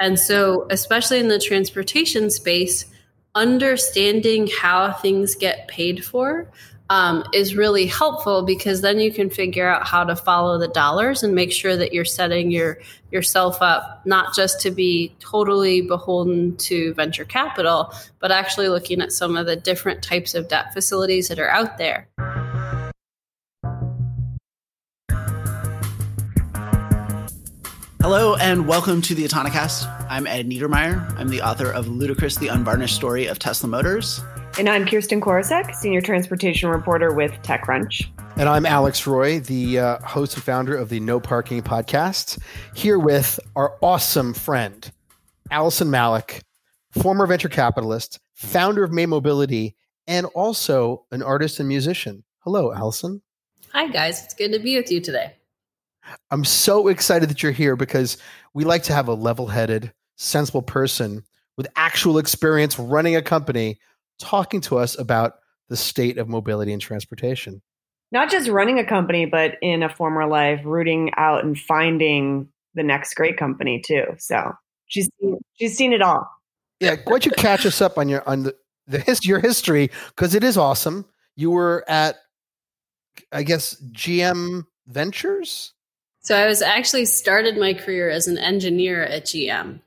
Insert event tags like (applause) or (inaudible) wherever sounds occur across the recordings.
And so, especially in the transportation space, understanding how things get paid for um, is really helpful because then you can figure out how to follow the dollars and make sure that you're setting your yourself up not just to be totally beholden to venture capital, but actually looking at some of the different types of debt facilities that are out there. Hello and welcome to the Autonocast. I'm Ed Niedermeyer. I'm the author of Ludicrous, the Unvarnished Story of Tesla Motors. And I'm Kirsten Korosek, Senior Transportation Reporter with TechCrunch. And I'm Alex Roy, the uh, host and founder of the No Parking Podcast, here with our awesome friend, Alisyn Malek, former venture capitalist, founder of May Mobility, and also an artist and musician. Hello, Alisyn. Hi, guys. It's good to be with you today. I'm so excited that you're here because we like to have a level headed, sensible person with actual experience running a company talking to us about the state of mobility and transportation. Not just running a company, but in a former life, rooting out and finding the next great company too. So she's seen, she's seen it all. Yeah, why don't you catch us up on your on the, the his, your history because it is awesome. You were at, I guess, GM Ventures. So I was actually started my career as an engineer at GM,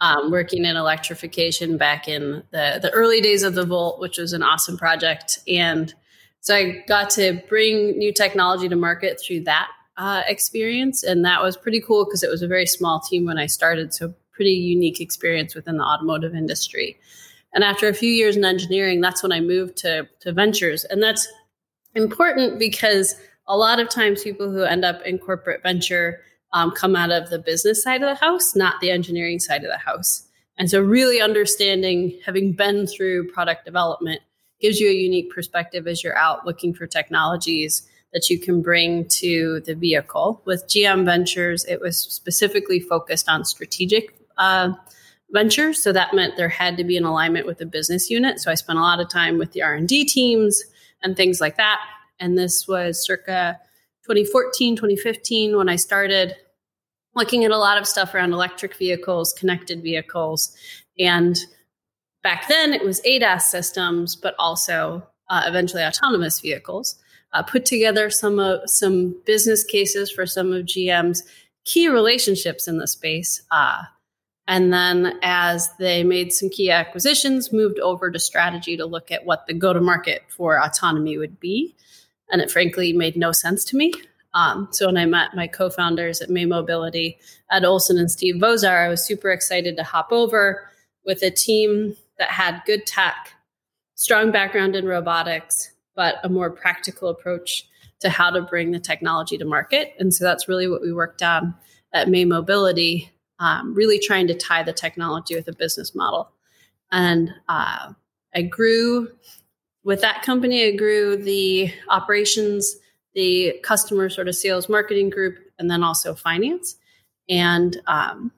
um, working in electrification back in the, the early days of the Volt, which was an awesome project. And so I got to bring new technology to market through that uh, experience. And that was pretty cool because it was a very small team when I started. So pretty unique experience within the automotive industry. And after a few years in engineering, that's when I moved to, to ventures. And that's important because a lot of times people who end up in corporate venture um, come out of the business side of the house, not the engineering side of the house. And so, really understanding, having been through product development, gives you a unique perspective as you're out looking for technologies that you can bring to the vehicle. With GM Ventures, it was specifically focused on strategic uh, ventures, so that meant there had to be an alignment with the business unit. So I spent a lot of time with the R and D teams and things like that. And this was circa 2014, 2015 when I started looking at a lot of stuff around electric vehicles, connected vehicles. And back then it was ADAS systems, but also uh, eventually autonomous vehicles. Uh, put together some of some business cases for some of GM's key relationships in the space. Uh, and then as they made some key acquisitions, moved over to strategy to look at what the go to market for autonomy would be and it frankly made no sense to me. Um, so when I met my co-founders at May Mobility, Ed Olson and Steve Vozar, I was super excited to hop over with a team that had good tech, strong background in robotics, but a more practical approach to how to bring the technology to market. And so that's really what we worked on at May Mobility, um, really trying to tie the technology with a business model. And uh, I grew with that company, I grew the operations, the customer sort of sales marketing group, and then also finance, and um,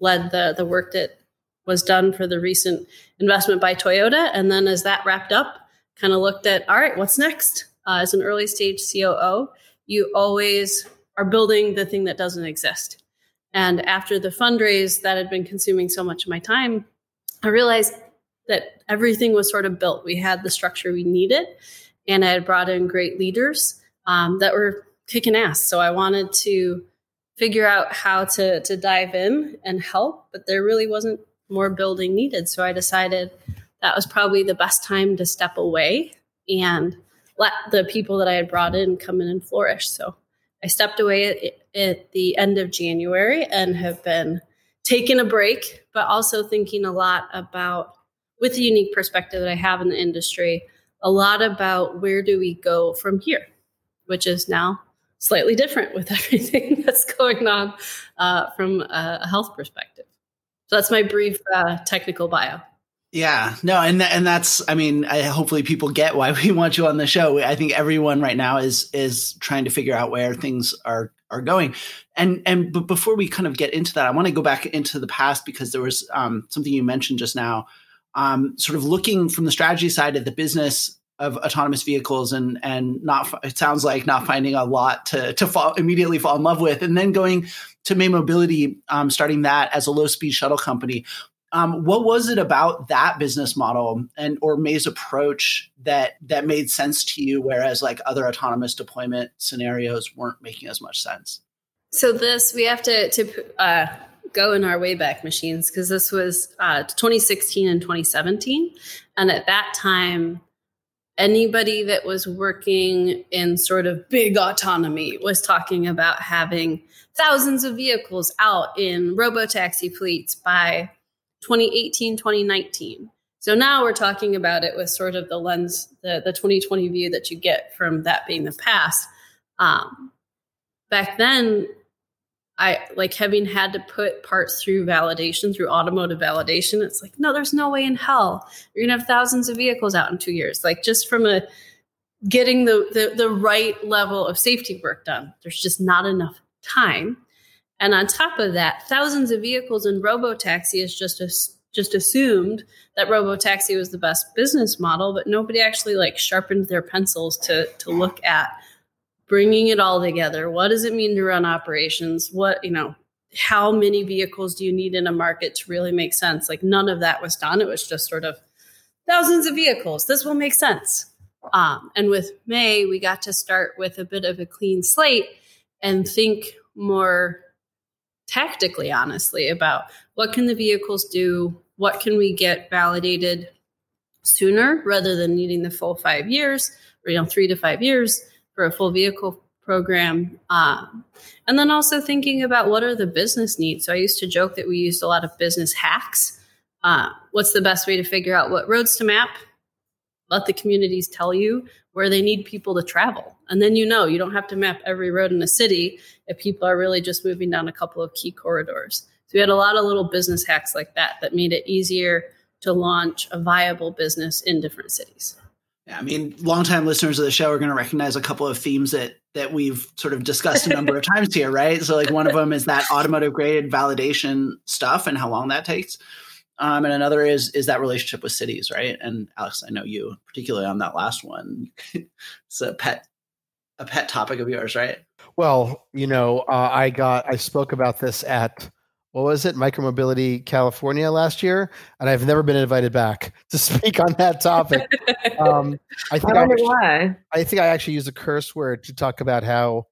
led the the work that was done for the recent investment by Toyota. And then as that wrapped up, kind of looked at all right, what's next? Uh, as an early stage COO, you always are building the thing that doesn't exist. And after the fundraise that had been consuming so much of my time, I realized that everything was sort of built. We had the structure we needed, and I had brought in great leaders um, that were kicking ass. So I wanted to figure out how to to dive in and help, but there really wasn't more building needed. So I decided that was probably the best time to step away and let the people that I had brought in come in and flourish. So I stepped away at, at the end of January and have been taking a break, but also thinking a lot about with the unique perspective that I have in the industry, a lot about where do we go from here, which is now slightly different with (laughs) everything that's going on uh, from a health perspective. So that's my brief uh, technical bio. Yeah, no, and th- and that's I mean, I, hopefully people get why we (laughs) want you on the show. I think everyone right now is is trying to figure out where things are are going. And and but before we kind of get into that, I want to go back into the past because there was um, something you mentioned just now um, sort of looking from the strategy side of the business of autonomous vehicles and and not it sounds like not finding a lot to to fall immediately fall in love with. And then going to May Mobility um, starting that as a low speed shuttle company. Um, what was it about that business model and or May's approach that that made sense to you whereas like other autonomous deployment scenarios weren't making as much sense? So this we have to to uh, go in our wayback machines because this was uh, 2016 and 2017 and at that time anybody that was working in sort of big autonomy was talking about having thousands of vehicles out in robo taxi fleets by 2018 2019 so now we're talking about it with sort of the lens the, the 2020 view that you get from that being the past. Um, back then I like having had to put parts through validation, through automotive validation. It's like, no, there's no way in hell you're gonna have thousands of vehicles out in two years. Like just from a getting the, the, the right level of safety work done, there's just not enough time. And on top of that, thousands of vehicles in robotaxi is just a, just assumed that robotaxi was the best business model, but nobody actually like sharpened their pencils to to look at bringing it all together. What does it mean to run operations? What, you know, how many vehicles do you need in a market to really make sense? Like none of that was done. It was just sort of thousands of vehicles. This will make sense. Um, and with May, we got to start with a bit of a clean slate and think more tactically, honestly, about what can the vehicles do? What can we get validated sooner rather than needing the full five years or, you know, three to five years? For a full vehicle program. Um, and then also thinking about what are the business needs. So I used to joke that we used a lot of business hacks. Uh, what's the best way to figure out what roads to map? Let the communities tell you where they need people to travel. And then you know you don't have to map every road in a city if people are really just moving down a couple of key corridors. So we had a lot of little business hacks like that that made it easier to launch a viable business in different cities. Yeah, I mean, longtime listeners of the show are going to recognize a couple of themes that that we've sort of discussed a number of (laughs) times here, right? So, like one of them is that automotive grade validation stuff and how long that takes, um, and another is is that relationship with cities, right? And Alex, I know you particularly on that last one. (laughs) it's a pet a pet topic of yours, right? Well, you know, uh, I got I spoke about this at what was it, Micromobility California last year, and I've never been invited back (laughs) to speak on that topic. um, I think I, I, actually, why. I think I actually used a curse word to talk about how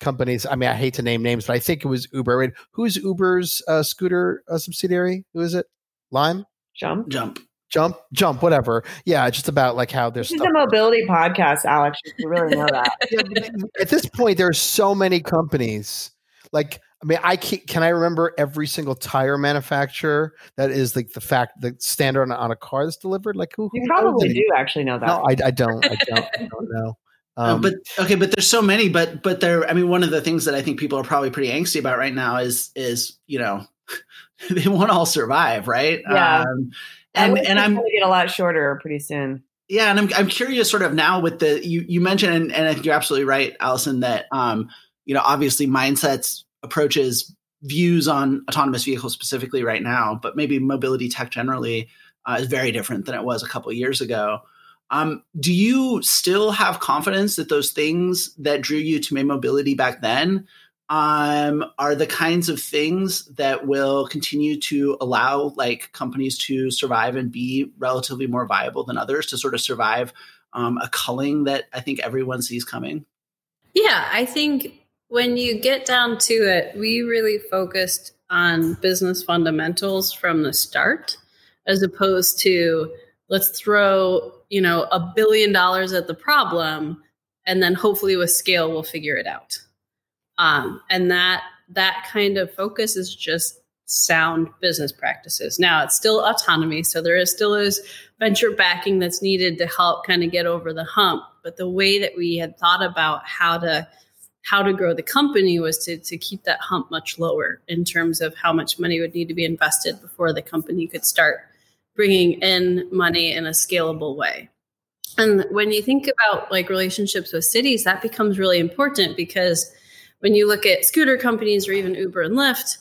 companies. I mean, I hate to name names, but I think it was Uber. Wait, who's Uber's uh, scooter uh, subsidiary? Who is it? Lime. Jump. Jump. Jump, jump, whatever. Yeah, just about like how there's. This is a mobility podcast, Alex. You really know that. (laughs) At this point, there's so many companies. Like I mean, I can, can I remember every single tire manufacturer that is like the fact the standard on, on a car that's delivered. Like who? You probably do actually know that. No, I, I don't. I don't. I don't (laughs) know. Um, but okay, but there's so many. But but there. I mean, one of the things that I think people are probably pretty angsty about right now is is you know (laughs) they won't all survive, right? Yeah. Um, and and I'm going to get a lot shorter pretty soon. Yeah, and I'm I'm curious, sort of now with the you you mentioned, and, and I think you're absolutely right, Alisyn, that um you know obviously mindsets approaches views on autonomous vehicles specifically right now, but maybe mobility tech generally uh, is very different than it was a couple years ago. Um, do you still have confidence that those things that drew you to May Mobility back then um, are the kinds of things that will continue to allow like companies to survive and be relatively more viable than others to sort of survive um, a culling that I think everyone sees coming? Yeah, I think when you get down to it, we really focused on business fundamentals from the start, as opposed to let's throw, you know, a billion dollars at the problem and then hopefully with scale we'll figure it out. Um, and that that kind of focus is just sound business practices. Now it's still autonomy, so there is still is venture backing that's needed to help kind of get over the hump. But the way that we had thought about how to how to grow the company was to, to keep that hump much lower in terms of how much money would need to be invested before the company could start bringing in money in a scalable way. And when you think about like relationships with cities, that becomes really important because when you look at scooter companies or even Uber and Lyft,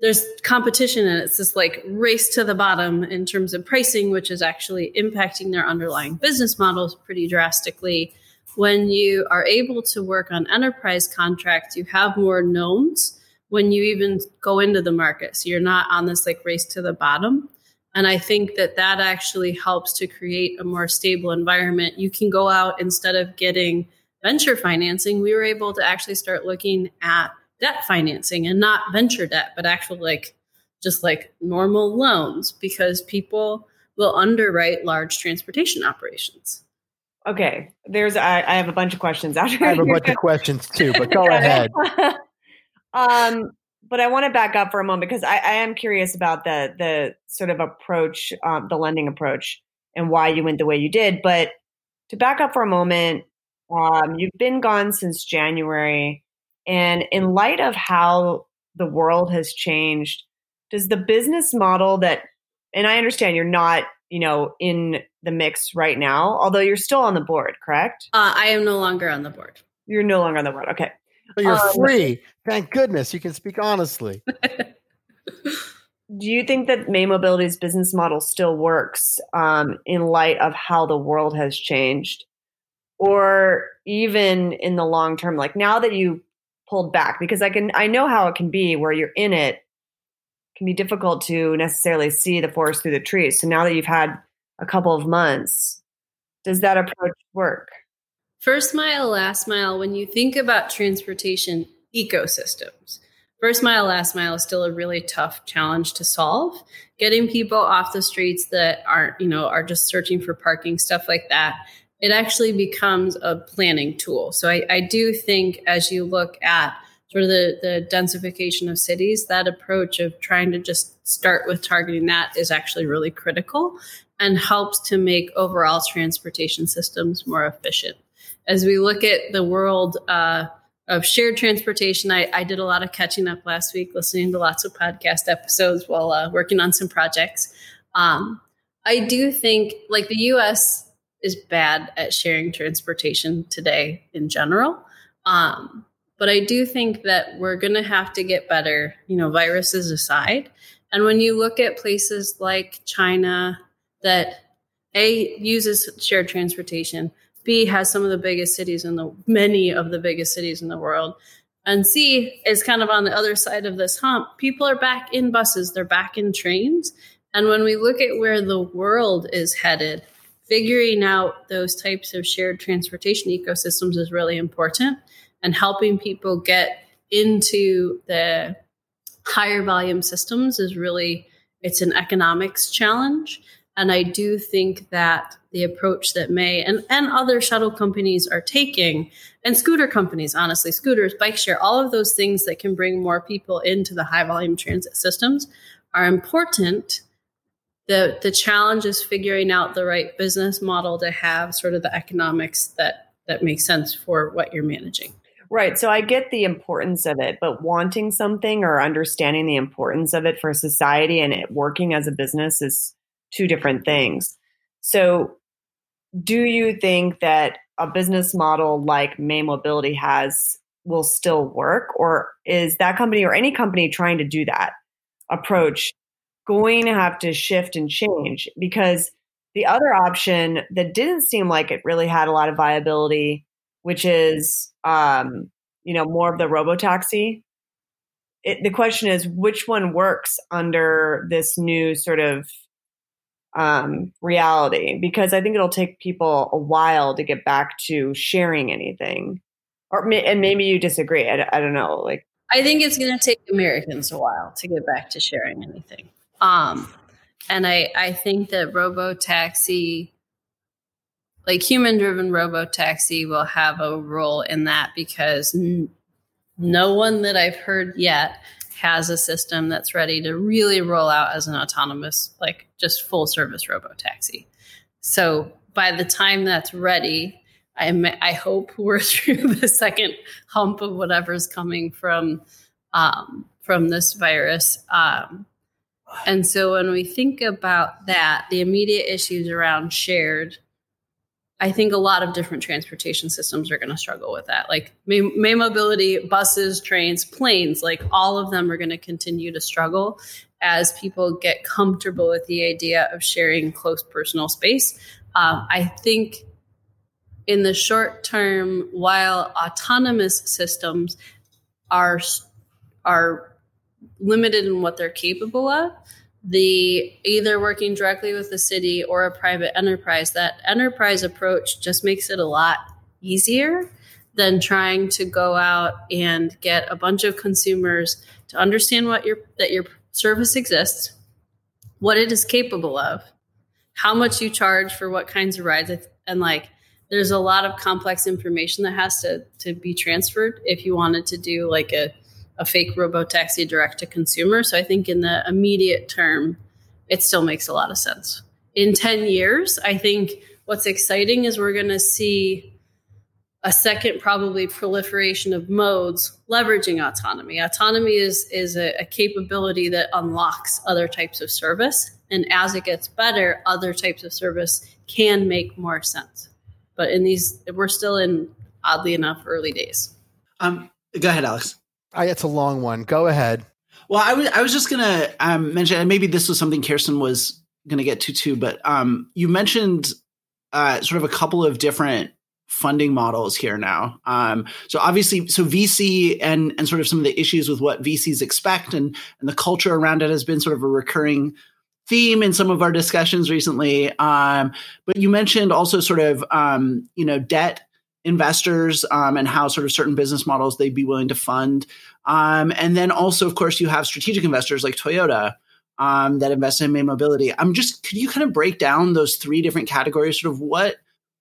there's competition and it's this like race to the bottom in terms of pricing, which is actually impacting their underlying business models pretty drastically. When you are able to work on enterprise contracts, you have more knowns when you even go into the market. So you're not on this like race to the bottom. And I think that that actually helps to create a more stable environment. You can go out instead of getting venture financing, we were able to actually start looking at debt financing and not venture debt, but actual like just like normal loans because people will underwrite large transportation operations. Okay, there's I, I have a bunch of questions after. I have a bunch of questions too, but go (laughs) ahead. (laughs) um, but I want to back up for a moment because I, I am curious about the the sort of approach, um, the lending approach, and why you went the way you did. But to back up for a moment, um, you've been gone since January. And in light of how the world has changed, does the business model that, and I understand you're not, you know, in the mix right now, although you're still on the board, correct? Uh, I am no longer on the board. You're no longer on the board. Okay. But you're um, free. Thank goodness you can speak honestly. (laughs) do you think that May Mobility's business model still works um, in light of how the world has changed? Or even in the long term, like now that you pulled back because I can I know how it can be where you're in it, it can be difficult to necessarily see the forest through the trees. So now that you've had a couple of months, does that approach work? First mile, last mile, when you think about transportation ecosystems, first mile, last mile is still a really tough challenge to solve. Getting people off the streets that aren't, you know, are just searching for parking, stuff like that it actually becomes a planning tool. So I, I do think as you look at sort of the, the densification of cities, that approach of trying to just start with targeting that is actually really critical and helps to make overall transportation systems more efficient. As we look at the world uh, of shared transportation, I, I, did a lot of catching up last week, listening to lots of podcast episodes while uh, working on some projects. Um, I do think, like the US is bad at sharing transportation today in general. Um, but I do think that we're going to have to get better, you know, viruses aside. And when you look at places like China that A uses shared transportation, B has some of the biggest cities in the many of the biggest cities in the world, and C is kind of on the other side of this hump. People are back in buses, they're back in trains. And when we look at where the world is headed, figuring out those types of shared transportation ecosystems is really important and helping people get into the higher volume systems is really it's an economics challenge and i do think that the approach that may and, and other shuttle companies are taking and scooter companies honestly scooters bike share all of those things that can bring more people into the high volume transit systems are important the the challenge is figuring out the right business model to have sort of the economics that that makes sense for what you're managing. Right. So I get the importance of it, but wanting something or understanding the importance of it for society and it working as a business is two different things. So do you think that a business model like May Mobility has will still work or is that company or any company trying to do that approach going to have to shift and change because the other option that didn't seem like it really had a lot of viability, which is, um, you know, more of the robotaxi. It, the question is, which one works under this new sort of um, reality? Because I think it'll take people a while to get back to sharing anything, or and maybe you disagree. I, I don't know. Like, I think it's going to take Americans a while to get back to sharing anything. Um, and I, I think that robo taxi, like human driven robo taxi, will have a role in that because n- no one that I've heard yet has a system that's ready to really roll out as an autonomous, like just full service robo taxi. So by the time that's ready, I, I hope we're (laughs) through the second hump of whatever's coming from um, from this virus. Um, and so when we think about that, the immediate issues around shared I think a lot of different transportation systems are going to struggle with that. Like May, May Mobility, buses, trains, planes, like all of them are going to continue to struggle as people get comfortable with the idea of sharing close personal space. Um, I think in the short term, while autonomous systems are are limited in what they're capable of, the either working directly with the city or a private enterprise, that enterprise approach just makes it a lot easier than trying to go out and get a bunch of consumers to understand what your that your service exists, what it is capable of, how much you charge for what kinds of rides, and like there's a lot of complex information that has to to be transferred if you wanted to do like a a fake robo taxi direct to consumer. So I think in the immediate term, it still makes a lot of sense. In 10 years, I think what's exciting is we're going to see a second probably proliferation of modes leveraging autonomy. Autonomy is is a, a, capability that unlocks other types of service, and as it gets better, other types of service can make more sense. But in these, we're still in oddly enough early days. Um, go ahead, Alex. I, it's a long one. Go ahead. Well, I was I was just gonna um, mention, and maybe this was something Kirsten was gonna get to too, but um, you mentioned uh, sort of a couple of different funding models here now. Um, so obviously, so VC and and sort of some of the issues with what VCs expect and and the culture around it has been sort of a recurring theme in some of our discussions recently. Um, but you mentioned also sort of um, you know debt investors um, and how sort of certain business models they'd be willing to fund. Um, and then also, of course, you have strategic investors like Toyota um, that invest in May Mobility. I'm just, could you kind of break down those three different categories? Sort of what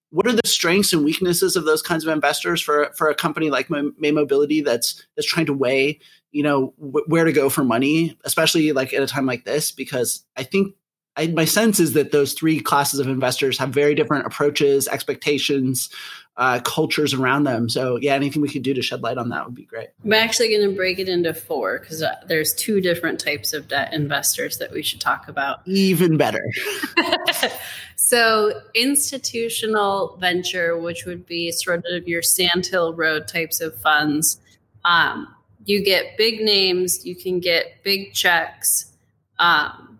what are the strengths and weaknesses of those kinds of investors for for a company like May Mobility that's that's trying to weigh, you know, where to go for money, especially like at a time like this? Because I think I, my sense is that those three classes of investors have very different approaches, expectations, uh, cultures around them. So yeah, anything we could do to shed light on that would be great. I'm actually going to break it into four because uh, there's two different types of debt investors that we should talk about. Even better. (laughs) so institutional venture, which would be sort of your Sandhill Road types of funds. Um, you get big names, you can get big checks. Um,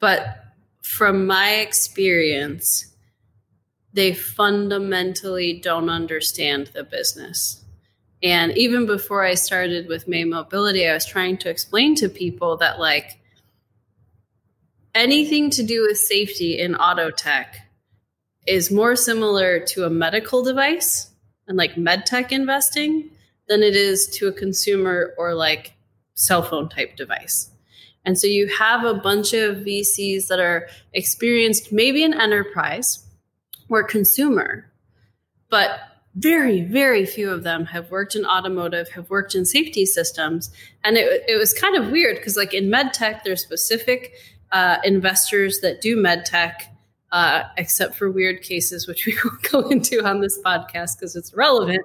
but from my experience, they fundamentally don't understand the business. And even before I started with May Mobility, I was trying to explain to people that, like, anything to do with safety in auto tech is more similar to a medical device and like med tech investing than it is to a consumer or like cell phone type device. And so you have a bunch of VCs that are experienced, maybe in enterprise, or consumer, but very, very few of them have worked in automotive, have worked in safety systems. And it, it was kind of weird because, like in med tech, there's specific uh, investors that do med tech, uh, except for weird cases, which we (laughs) won't go into on this podcast because it's relevant.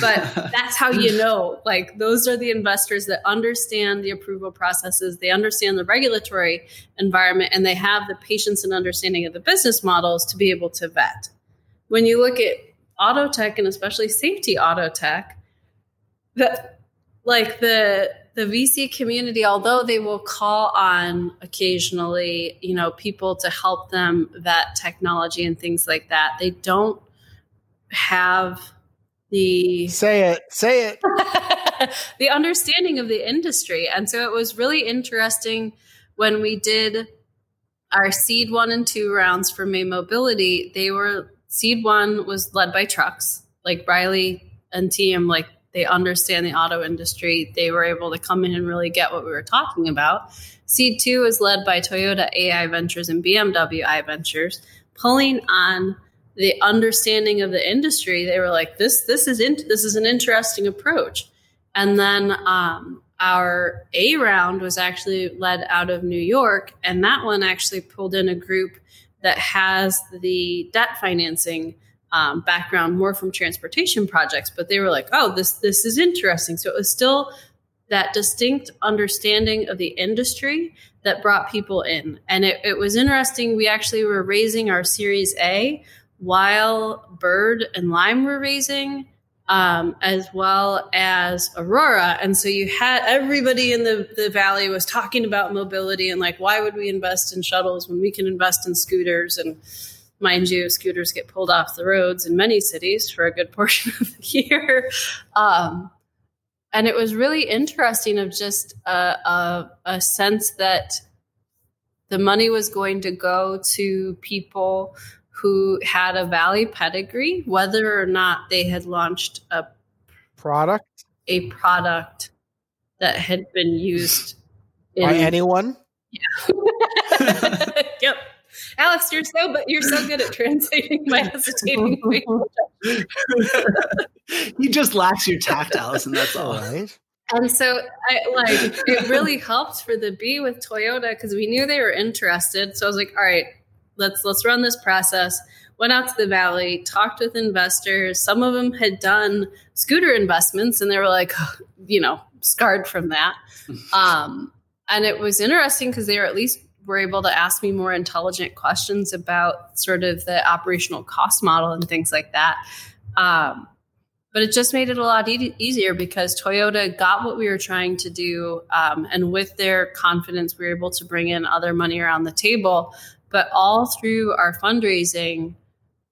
But that's how you know, like, those are the investors that understand the approval processes, they understand the regulatory environment, and they have the patience and understanding of the business models to be able to vet. When you look at auto tech and especially safety auto tech, that like the the VC community, although they will call on occasionally, you know, people to help them vet technology and things like that, they don't have the say it, say it, (laughs) the understanding of the industry. And so it was really interesting when we did our seed one and two rounds for May Mobility. They were seed one was led by trucks, like Reilly and team, like they understand the auto industry. They were able to come in and really get what we were talking about. Seed two is led by Toyota AI Ventures and BMW I Ventures, pulling on the understanding of the industry. They were like, "This, this is in, this is an interesting approach." And then um, our A round was actually led out of New York, and that one actually pulled in a group that has the debt financing um, background more from transportation projects, but they were like, "Oh, this this is interesting." So it was still that distinct understanding of the industry that brought people in, and it, it was interesting. We actually were raising our Series A while Bird and Lime were raising, um, as well as Aurora. And so you had everybody in the, the valley was talking about mobility and like, why would we invest in shuttles when we can invest in scooters? And mind you, scooters get pulled off the roads in many cities for a good (laughs) portion of the year. Um, and it was really interesting of just a, a, a sense that the money was going to go to people who had a Valley pedigree, whether or not they had launched a product, a product that had been used in, by anyone. Yeah. (laughs) (laughs) Alex, you're so but you're so good at translating my hesitating. (laughs) Way. He just lacks your tact, Alisyn. That's all right. And so, I like it really helped for the B with Toyota because we knew they were interested. So I was like, all right, let's let's run this process went out to the valley talked with investors some of them had done scooter investments and they were like (laughs) you know scarred from that (laughs) um, and it was interesting because they were at least were able to ask me more intelligent questions about sort of the operational cost model and things like that um, but it just made it a lot e- easier because Toyota got what we were trying to do. Um, and with their confidence, we were able to bring in other money around the table. But all through our fundraising,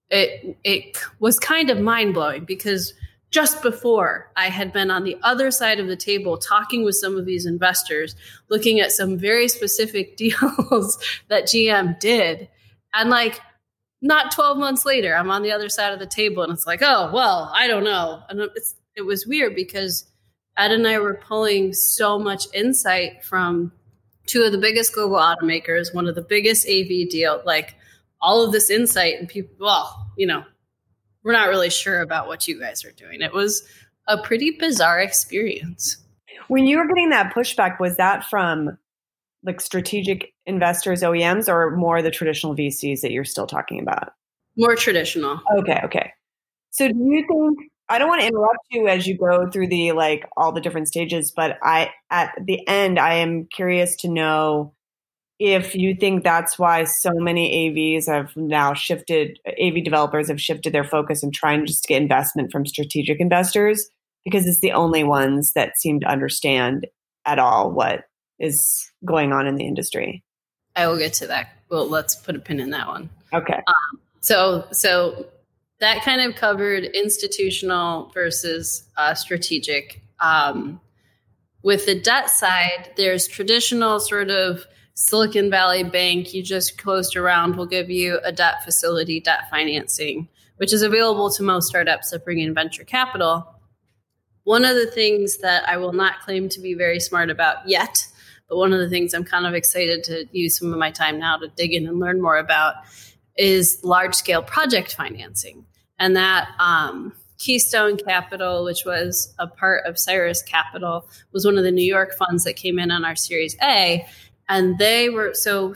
it it was kind of mind blowing because just before I had been on the other side of the table talking with some of these investors, looking at some very specific (laughs) deals that GM did. And like, not 12 months later, I'm on the other side of the table and it's like, oh, well, I don't know. And it was weird because Ed and I were pulling so much insight from two of the biggest global automakers, one of the biggest AV deal, like all of this insight and people, well, you know, we're not really sure about what you guys are doing. It was a pretty bizarre experience. When you were getting that pushback, was that from like strategic investors, OEMs, or more the traditional VCs that you're still talking about? More traditional. Okay, okay. So do you think I don't want to interrupt you as you go through the like all the different stages, but I at the end I am curious to know if you think that's why so many AVs have now shifted AV developers have shifted their focus and trying just to get investment from strategic investors because it's the only ones that seem to understand at all what is going on in the industry. I will get to that. Well, let's put a pin in that one. Okay. Um, so so that kind of covered institutional versus uh, strategic. Um, with the debt side, there's traditional sort of Silicon Valley Bank. You just closed around will give you a debt facility, debt financing, which is available to most startups that bring in venture capital. One of the things that I will not claim to be very smart about yet, but one of the things I'm kind of excited to use some of my time now to dig in and learn more about is large scale project financing. And that um, Keystone Capital, which was a part of Cyrus Capital, was one of the New York funds that came in on our Series A. And they were so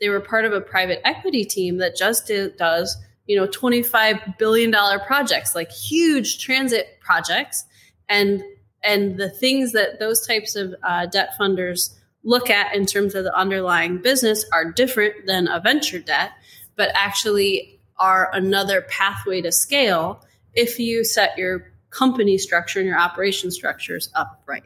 they were part of a private equity team that just does you know 25 billion dollar projects like huge transit projects and and the things that those types of uh, debt funders look at in terms of the underlying business are different than a venture debt but actually are another pathway to scale if you set your company structure and your operation structures up right.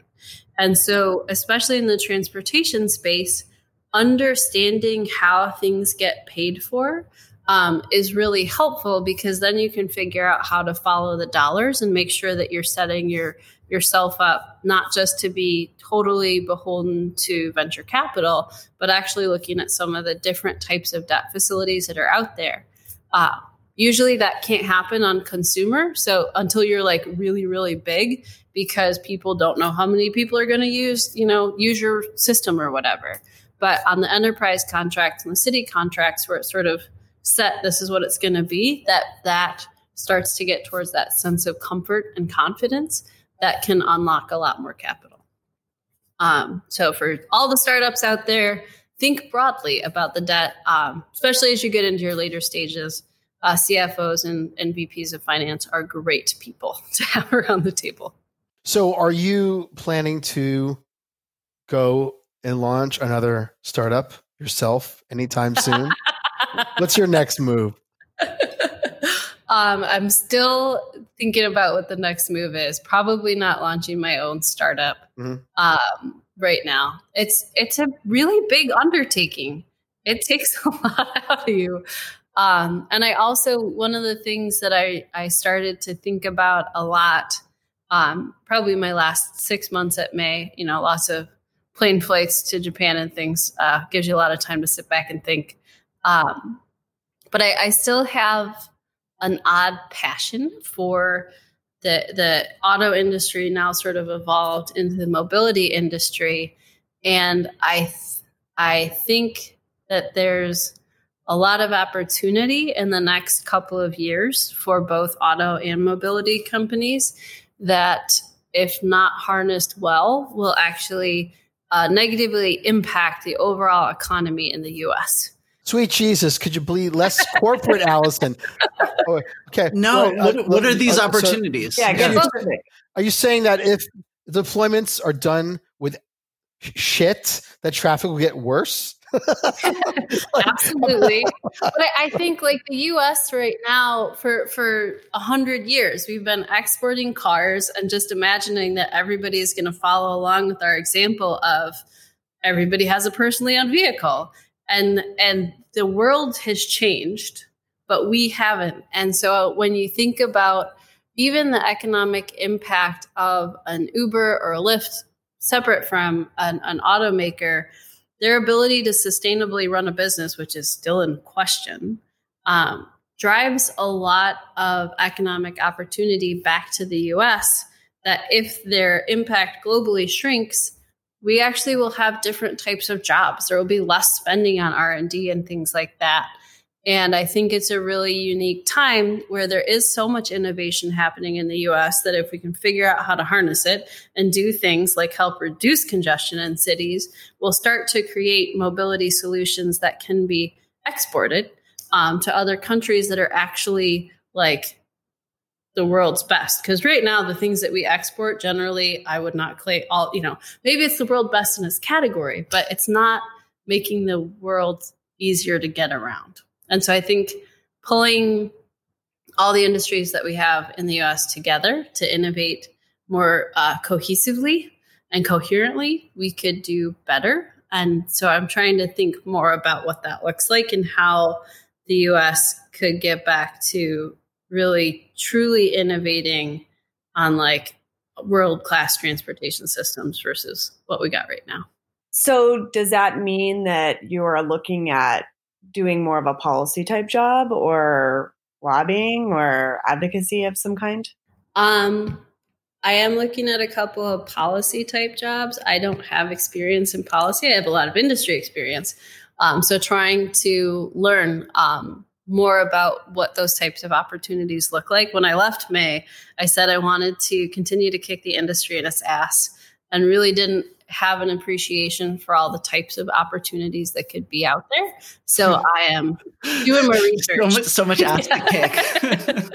And so, especially in the transportation space, understanding how things get paid for um, is really helpful because then you can figure out how to follow the dollars and make sure that you're setting your yourself up not just to be totally beholden to venture capital, but actually looking at some of the different types of debt facilities that are out there. Uh, usually that can't happen on consumer. So until you're like really, really big, because people don't know how many people are going to use, you know, use your system or whatever. But on the enterprise contracts and the city contracts where it's sort of set, this is what it's going to be, that that starts to get towards that sense of comfort and confidence that can unlock a lot more capital. Um, so for all the startups out there, think broadly about the debt, um, especially as you get into your later stages. Uh, CFOs and, and VPs of finance are great people (laughs) to have around the table. So, are you planning to go and launch another startup yourself anytime soon? (laughs) What's your next move? Um, I'm still thinking about what the next move is. Probably not launching my own startup mm-hmm. um, right now. It's it's a really big undertaking. It takes (laughs) a lot out of you. Um, and I also one of the things that I I started to think about a lot, um, probably my last six months at May. You know, lots of plane flights to Japan and things uh, gives you a lot of time to sit back and think. Um, but I, I still have an odd passion for the the auto industry now sort of evolved into the mobility industry and i th- i think that there's a lot of opportunity in the next couple of years for both auto and mobility companies that if not harnessed well will actually uh, negatively impact the overall economy in the us Sweet Jesus, could you be less corporate, (laughs) Alisyn? Oh, okay. No, uh, what, what, are these uh, opportunities? So, yeah, yeah. Are you saying that if deployments are done with shit, that traffic will get worse? (laughs) Absolutely. (laughs) But I, I, think like the US right now for for a hundred years, we've been exporting cars and just imagining that everybody is gonna follow along with our example of everybody has a personally owned vehicle and and the world has changed but we haven't and so when you think about even the economic impact of an uber or a lyft separate from an, an automaker their ability to sustainably run a business which is still in question um, drives a lot of economic opportunity back to the us that if their impact globally shrinks we actually will have different types of jobs. There will be less spending on r&d and things like that and i think it's a really unique time where there is so much innovation happening in the us that if we can figure out how to harness it and do things like help reduce congestion in cities we'll start to create mobility solutions that can be exported um, to other countries that are actually like the world's best. Because right now the things that we export generally i would not claim all you know maybe it's the world best in its category but it's not making the world easier to get around and so i think pulling all the industries that we have in the us together to innovate more uh, cohesively and coherently we could do better and so i'm trying to think more about what that looks like and how the us could get back to really truly innovating on like world class transportation systems versus what we got right now. So, does that mean that you are looking at doing more of a policy type job or lobbying or advocacy of some kind? Um, I am looking at a couple of policy type jobs. I don't have experience in policy. I have a lot of industry experience. Um, so trying to learn um, more about what those types of opportunities look like. When I left May, I said I wanted to continue to kick the industry in its ass and really didn't have an appreciation for all the types of opportunities that could be out there. So I am doing my (laughs) research. so, much, so much ass to (laughs)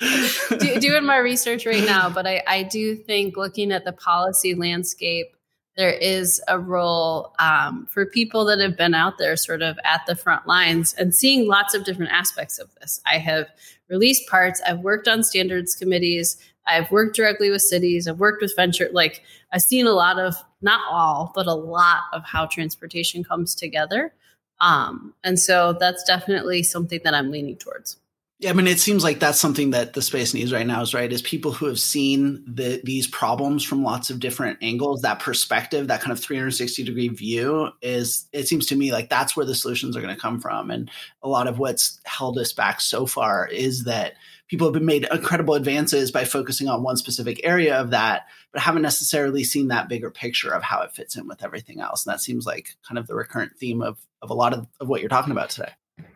kick. Do, (laughs) doing my research right now, but I, I do think looking at the policy landscape there is a role um, for people that have been out there sort of at the front lines and seeing lots of different aspects of this. I have released parts, I've worked on standards committees, I've worked directly with cities, I've worked with venture, like I've seen a lot of, not all, but a lot of how transportation comes together. Um, and so that's definitely something that I'm leaning towards. Yeah, I mean, it seems like that's something that the space needs right now is right is people who have seen the, these problems from lots of different angles. That perspective, that kind of 360 degree view is, it seems to me like that's where the solutions are going to come from. And a lot of what's held us back so far is that people have been made incredible advances by focusing on one specific area of that, but haven't necessarily seen that bigger picture of how it fits in with everything else. And that seems like kind of the recurrent theme of, of a lot of, of what you're talking about today.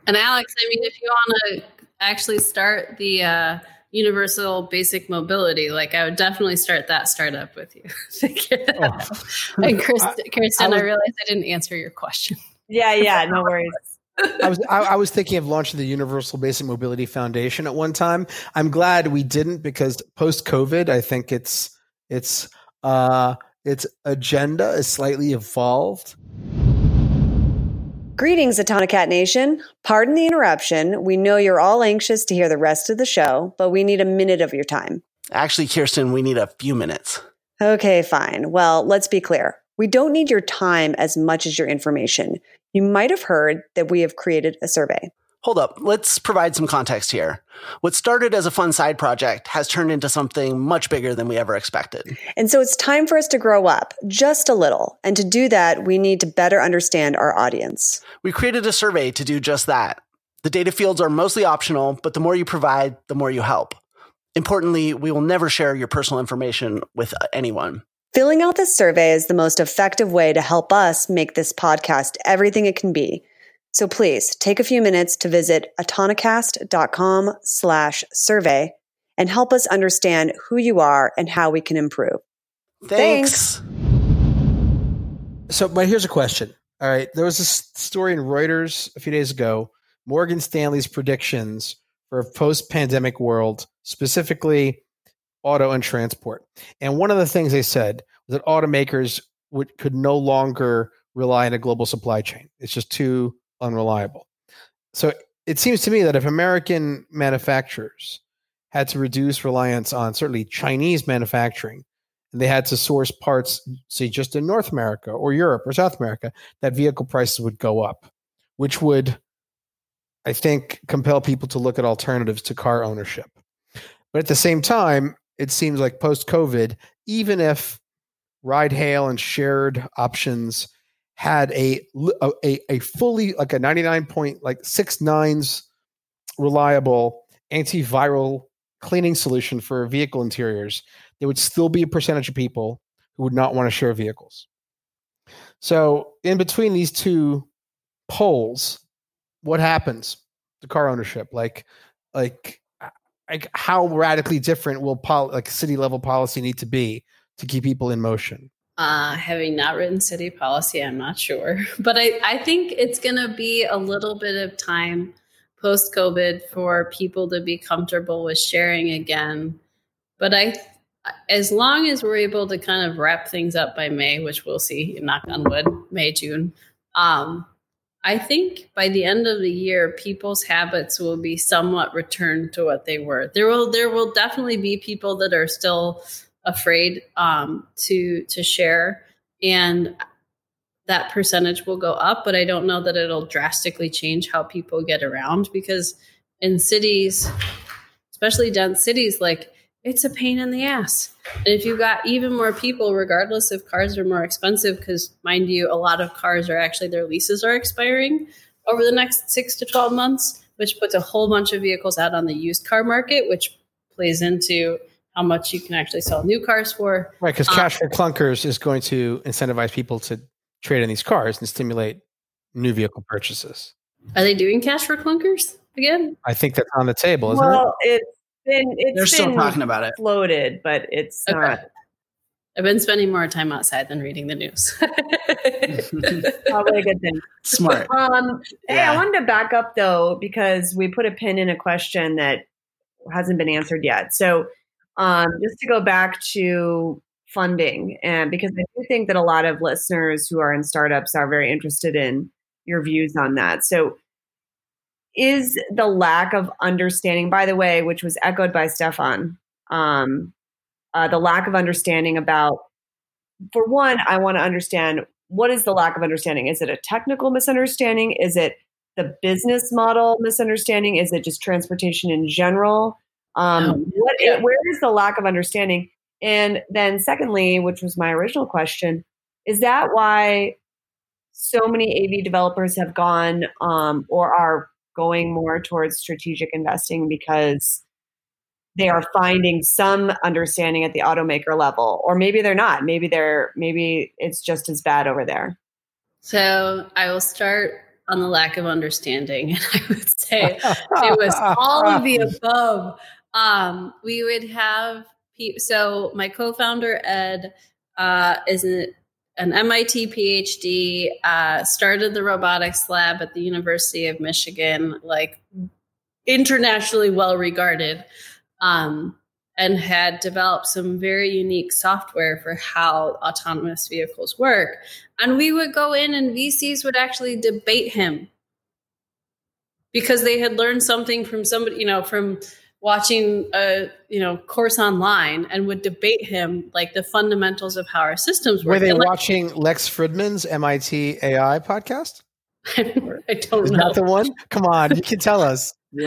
And Alex, I mean, if you want to actually start the uh, universal basic mobility, like I would definitely start that startup with you. (laughs) oh. (laughs) and Chris, Kirsten, I, I, I realized I didn't answer your question. Yeah, yeah, no worries. (laughs) I was I, I, was thinking of launching the Universal Basic Mobility Foundation at one time. I'm glad we didn't because post COVID, I think it's it's uh its agenda is slightly evolved. Greetings, Autonocast Nation. Pardon the interruption. We know you're all anxious to hear the rest of the show, but we need a minute of your time. Actually, Kirsten, we need a few minutes. Okay, fine. Well, let's be clear. We don't need your time as much as your information. You might have heard that we have created a survey. Hold up, let's provide some context here. What started as a fun side project has turned into something much bigger than we ever expected. And so it's time for us to grow up just a little. And to do that, we need to better understand our audience. We created a survey to do just that. The data fields are mostly optional, but the more you provide, the more you help. Importantly, we will never share your personal information with uh, anyone. Filling out this survey is the most effective way to help us make this podcast everything it can be. So please take a few minutes to visit autonocast.com slash survey and help us understand who you are and how we can improve. Thanks. So, but here's a question. All right. There was a story in Reuters a few days ago Morgan Stanley's predictions for a post pandemic world, specifically auto and transport. And one of the things they said was that automakers would, could no longer rely on a global supply chain. It's just too unreliable. So it seems to me that if American manufacturers had to reduce reliance on certainly Chinese manufacturing, and they had to source parts, say, just in North America or Europe or South America, that vehicle prices would go up, which would, I think, compel people to look at alternatives to car ownership. But at the same time, it seems like post COVID, even if ride hail and shared options had a, a, a fully like a 99 point like six nines reliable antiviral cleaning solution for vehicle interiors, there would still be a percentage of people who would not want to share vehicles. So in between these two poles what happens to car ownership? Like, like, like how radically different will pol- like city level policy need to be to keep people in motion? Uh, having not written city policy, I'm not sure. (laughs) But I, I think it's going to be a little bit of time post COVID for people to be comfortable with sharing again. But I, as long as we're able to kind of wrap things up by May, which we'll see, knock on wood, May, June, um, I think by the end of the year, people's habits will be somewhat returned to what they were. There will there will definitely be people that are still afraid um, to to share, and that percentage will go up. But I don't know that it'll drastically change how people get around because in cities, especially dense cities, like it's a pain in the ass. And if you've got even more people, regardless if cars are more expensive, because mind you, a lot of cars are actually their leases are expiring over the next six to 12 months, which puts a whole bunch of vehicles out on the used car market, which plays into how much you can actually sell new cars for. Right, because um, cash for clunkers is going to incentivize people to trade in these cars and stimulate new vehicle purchases. Are they doing cash for clunkers again? I think that's on the table, isn't well, it? it's been it's they're been still talking about it. Floated, but it's okay. not. I've been spending more time outside than reading the news. (laughs) (laughs) Probably a good thing. Smart. Um, yeah. Hey, I wanted to back up though because we put a pin in a question that hasn't been answered yet. So um, just to go back to funding, and because I do think that a lot of listeners who are in startups are very interested in your views on that. So, is the lack of understanding, by the way, which was echoed by Stefan, um, uh, the lack of understanding about, for one, I want to understand what is the lack of understanding? Is it a technical misunderstanding? Is it the business model misunderstanding? Is it just transportation in general? Um, what, yeah. Where is the lack of understanding? And then, secondly, which was my original question, is that why so many AV developers have gone um, or are going more towards strategic investing because they are finding some understanding at the automaker level, or maybe they're not. Maybe they're maybe it's just as bad over there. So I will start on the lack of understanding, (laughs) and I would say it was all of the (laughs) above. Um, we would have people. So my co-founder Ed uh, is an, an MIT PhD. Uh, started the robotics lab at the University of Michigan, like internationally well regarded. Um, and had developed some very unique software for how autonomous vehicles work. And we would go in and VCs would actually debate him because they had learned something from somebody, you know, from watching a you know course online and would debate him like the fundamentals of how our systems work. Were they And, like, watching Lex Fridman's MIT AI podcast? (laughs) I don't Is know. that the one? Come on, you can tell us. (laughs) (laughs)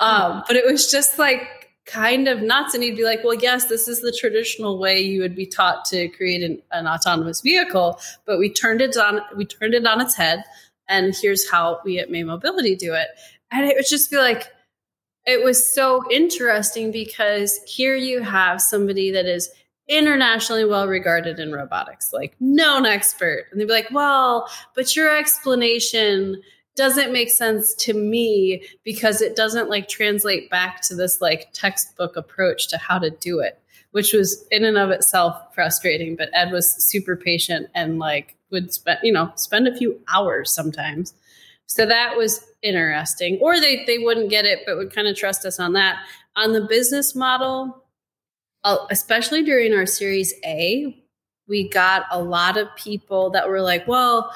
um, but it was just like kind of nuts. And he'd be like, well, yes, this is the traditional way you would be taught to create an, an autonomous vehicle, but we turned it on, we turned it on its head. And here's how we at May Mobility do it. And it would just be like, it was so interesting because here you have somebody that is internationally well regarded in robotics, like known expert. And they'd be like, well, but your explanation doesn't make sense to me because it doesn't like translate back to this like textbook approach to how to do it, which was in and of itself frustrating. But Ed was super patient and like would spend, you know, spend a few hours sometimes. So that was interesting. Or they they wouldn't get it, but would kind of trust us on that. On the business model, uh, especially during our Series A, we got a lot of people that were like, "Well,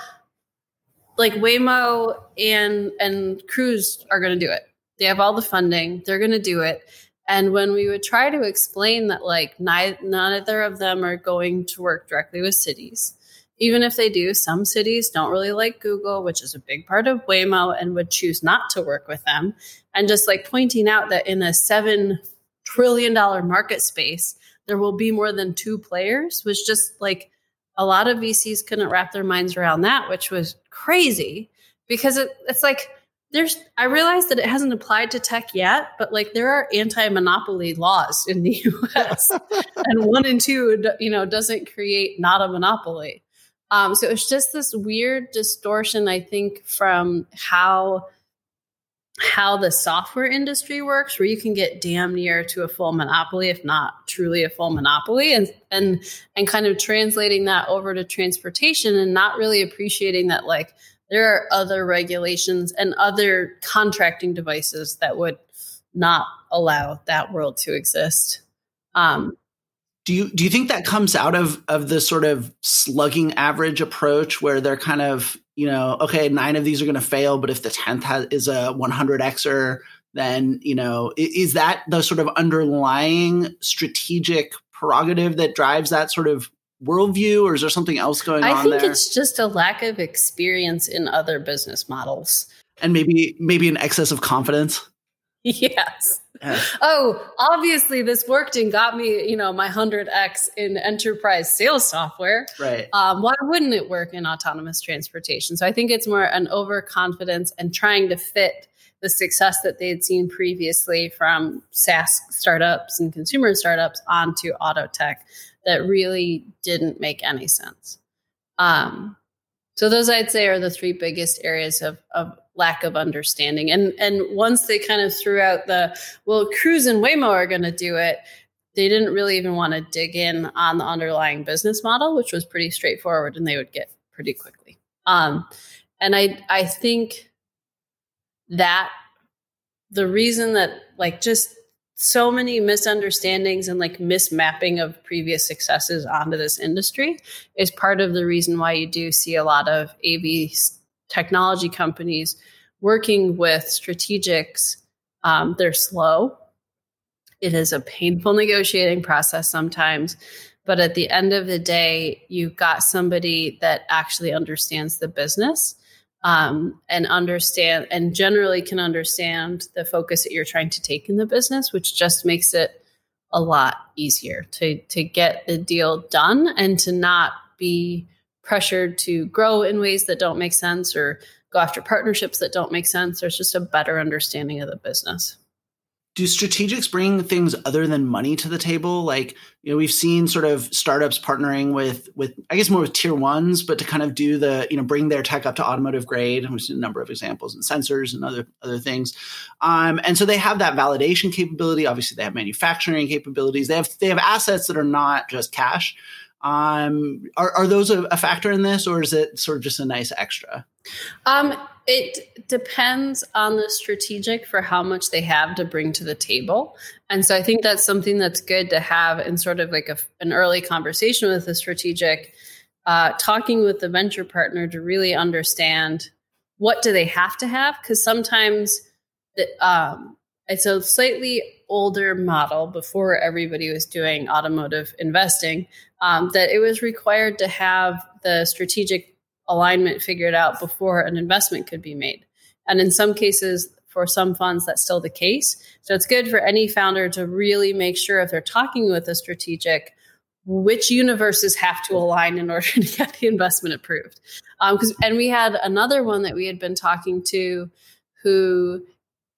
like Waymo and and Cruise are going to do it. They have all the funding. They're going to do it." And when we would try to explain that, like, neither, neither of them are going to work directly with cities, even if they do, some cities don't really like Google, which is a big part of Waymo, and would choose not to work with them. And just like pointing out that in a seven trillion dollar market space, there will be more than two players was just like a lot of VCs couldn't wrap their minds around that, which was crazy because it, it's like there's I realize that it hasn't applied to tech yet, but like there are anti-monopoly laws in the (laughs) US (laughs) and one and two you know doesn't create not a monopoly. Um, so it's just this weird distortion, I think, from how how the software industry works, where you can get damn near to a full monopoly, if not truly a full monopoly, and and and kind of translating that over to transportation and not really appreciating that like there are other regulations and other contracting devices that would not allow that world to exist. Um, Do you do you think that comes out of of the sort of slugging average approach where they're kind of you know okay nine of these are going to fail but if the tenth has, is a 100xer then you know is that the sort of underlying strategic prerogative that drives that sort of worldview or is there something else going I on I think there it's just a lack of experience in other business models. and maybe maybe an excess of confidence (laughs) Yes. (laughs) Oh, obviously this worked and got me, you know, my 100x in enterprise sales software. right Um, why wouldn't it work in autonomous transportation? So I think it's more an overconfidence and trying to fit the success that they had seen previously from SaaS startups and consumer startups onto auto tech that really didn't make any sense. Um, so those I'd say are the three biggest areas of, of lack of understanding. And and once they kind of threw out the well, Cruise and Waymo are going to do it, they didn't really even want to dig in on the underlying business model, which was pretty straightforward, and they would get pretty quickly. Um, and I I think that the reason that like just so many misunderstandings and like mismapping of previous successes onto this industry is part of the reason why you do see a lot of AV technology companies working with strategics. Um, they're slow. It is a painful negotiating process sometimes. But at the end of the day, you've got somebody that actually understands the business um, and understand and generally can understand the focus that you're trying to take in the business, which just makes it a lot easier to to get the deal done and to not be pressured to grow in ways that don't make sense or go after partnerships that don't make sense. There's just a better understanding of the business. Do strategics bring things other than money to the table? Like you know we've seen sort of startups partnering with with i guess more with tier ones but to kind of do the you know bring their tech up to automotive grade we've seen a number of examples and sensors and other other things. Um, and so they have that validation capability. Obviously they have manufacturing capabilities. They have they have assets that are not just cash Um, are, are those a, a factor in this, or is it sort of just a nice extra? Um, it depends on the strategic for how much they have to bring to the table. And so I think that's something that's good to have in sort of like a, an early conversation with the strategic, uh, talking with the venture partner to really understand what do they have to have? Because sometimes the, um, it's a slightly older model before everybody was doing automotive investing um, that it was required to have the strategic alignment figured out before an investment could be made. And in some cases, for some funds, that's still the case. So it's good for any founder to really make sure if they're talking with a strategic, which universes have to align in (laughs) order to get the investment approved. Um, and we had another one that we had been talking to who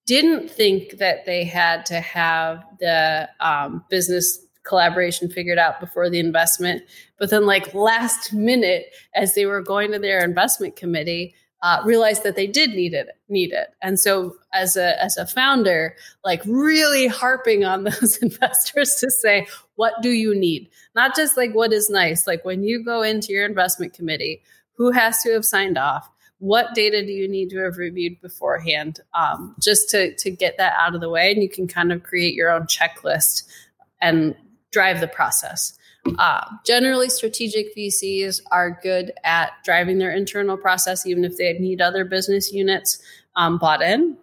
didn't think that they had to have the um, business collaboration figured out before the investment. But then, like last minute, as they were going to their investment committee, uh, realized that they did need it, need it. And so, as a as a founder, like really harping on (laughs) those investors to say, what do you need? Not just like what is nice. Like when you go into your investment committee, who has to have signed off? What data do you need to have reviewed beforehand? Um, just to to get that out of the way, and you can kind of create your own checklist and drive the process. Uh, generally, strategic VCs are good at driving their internal process, even if they need other business units um, bought in.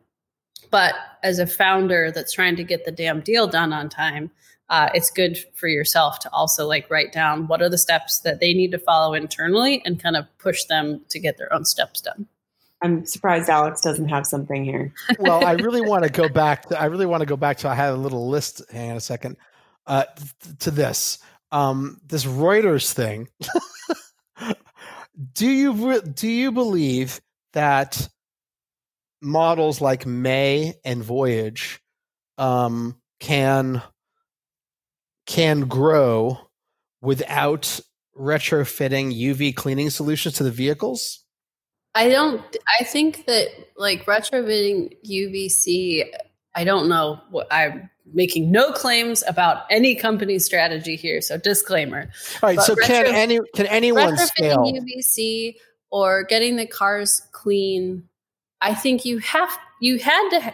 But as a founder that's trying to get the damn deal done on time, uh, it's good for yourself to also like write down what are the steps that they need to follow internally and kind of push them to get their own steps done. I'm surprised Alex doesn't have something here. (laughs) well, I really want to go (laughs) back. To, I really want to go back to. I had a little list. Hang on a second uh, to this um, this Reuters thing. (laughs) do you do you believe that models like May and Voyage um, can can grow without retrofitting UV cleaning solutions to the vehicles? I don't. I think that like retrofitting UVC. I don't know what I making no claims about any company strategy here. So disclaimer. All right. But so retro- can any can anyone scale UVC or getting the cars clean? I think you have you had to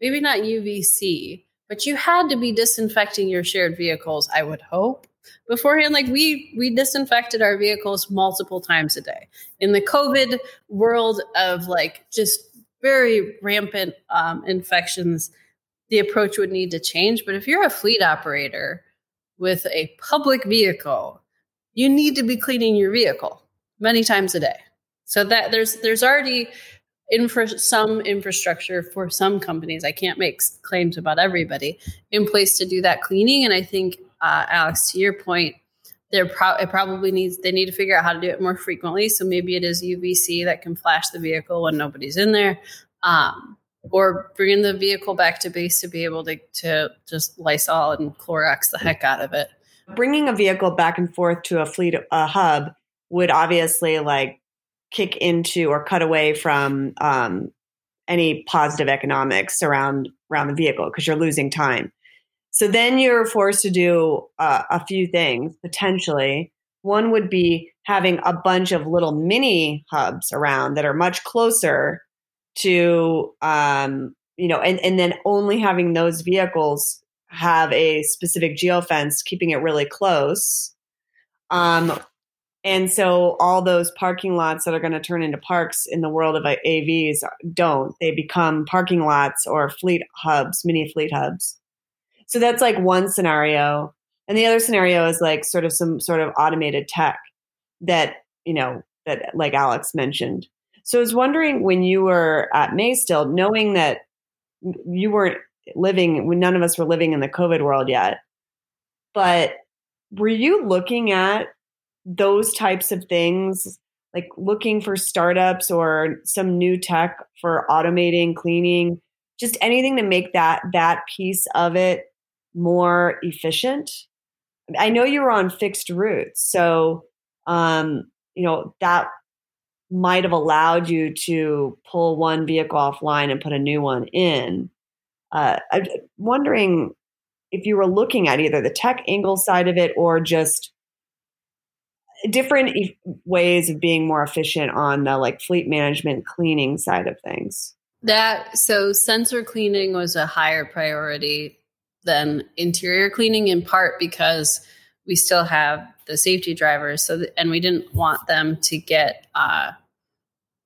maybe not UVC, but you had to be disinfecting your shared vehicles. I would hope beforehand. Like we we disinfected our vehicles multiple times a day in the COVID world of like just very rampant um, infections the approach would need to change. But if you're a fleet operator with a public vehicle, you need to be cleaning your vehicle many times a day. So that there's there's already infra- some infrastructure for some companies. I can't make claims about everybody in place to do that cleaning. And I think uh, Alex, to your point, there pro- it probably needs they need to figure out how to do it more frequently. So maybe it is UVC that can flash the vehicle when nobody's in there. Um, or bringing the vehicle back to base to be able to, to just Lysol and Clorox the heck out of it. Bringing a vehicle back and forth to a fleet a hub would obviously like kick into or cut away from um, any positive economics around around the vehicle because you're losing time. So then you're forced to do uh, a few things potentially. One would be having a bunch of little mini hubs around that are much closer to um, you know and, and then only having those vehicles have a specific geofence keeping it really close um, and so all those parking lots that are going to turn into parks in the world of avs don't. They become parking lots or fleet hubs mini fleet hubs. So that's like one scenario. And the other scenario is like sort of some sort of automated tech that you know that like alex mentioned. So I was wondering when you were at May still, knowing that you weren't living, none of us were living in the COVID world yet, but were you looking at those types of things, like looking for startups or some new tech for automating, cleaning, just anything to make that that piece of it more efficient? I know you were on fixed routes, so um, you know that might have allowed you to pull one vehicle offline and put a new one in. Uh, I'm wondering if you were looking at either the tech angle side of it or just different e- ways of being more efficient on the like fleet management cleaning side of things. That so sensor cleaning was a higher priority than interior cleaning in part because we still have the safety drivers so th- and we didn't want them to get uh,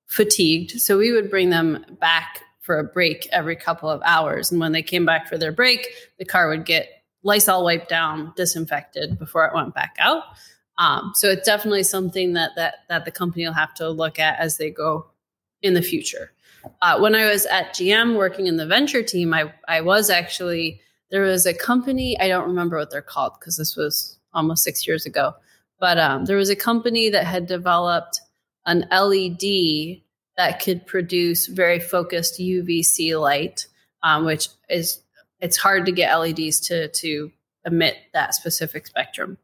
fatigued so we would bring them back for a break every couple of hours and when they came back for their break the car would get lysol wiped down disinfected before it went back out um, so it's definitely something that that that the company will have to look at as they go in the future uh, when I was at GM working in the venture team, I, I was actually, there was a company, I don't remember what they're called because this was almost six years ago, but um, there was a company that had developed an LED that could produce very focused UVC light, um, which is, it's hard to get LEDs to, to emit that specific spectrum.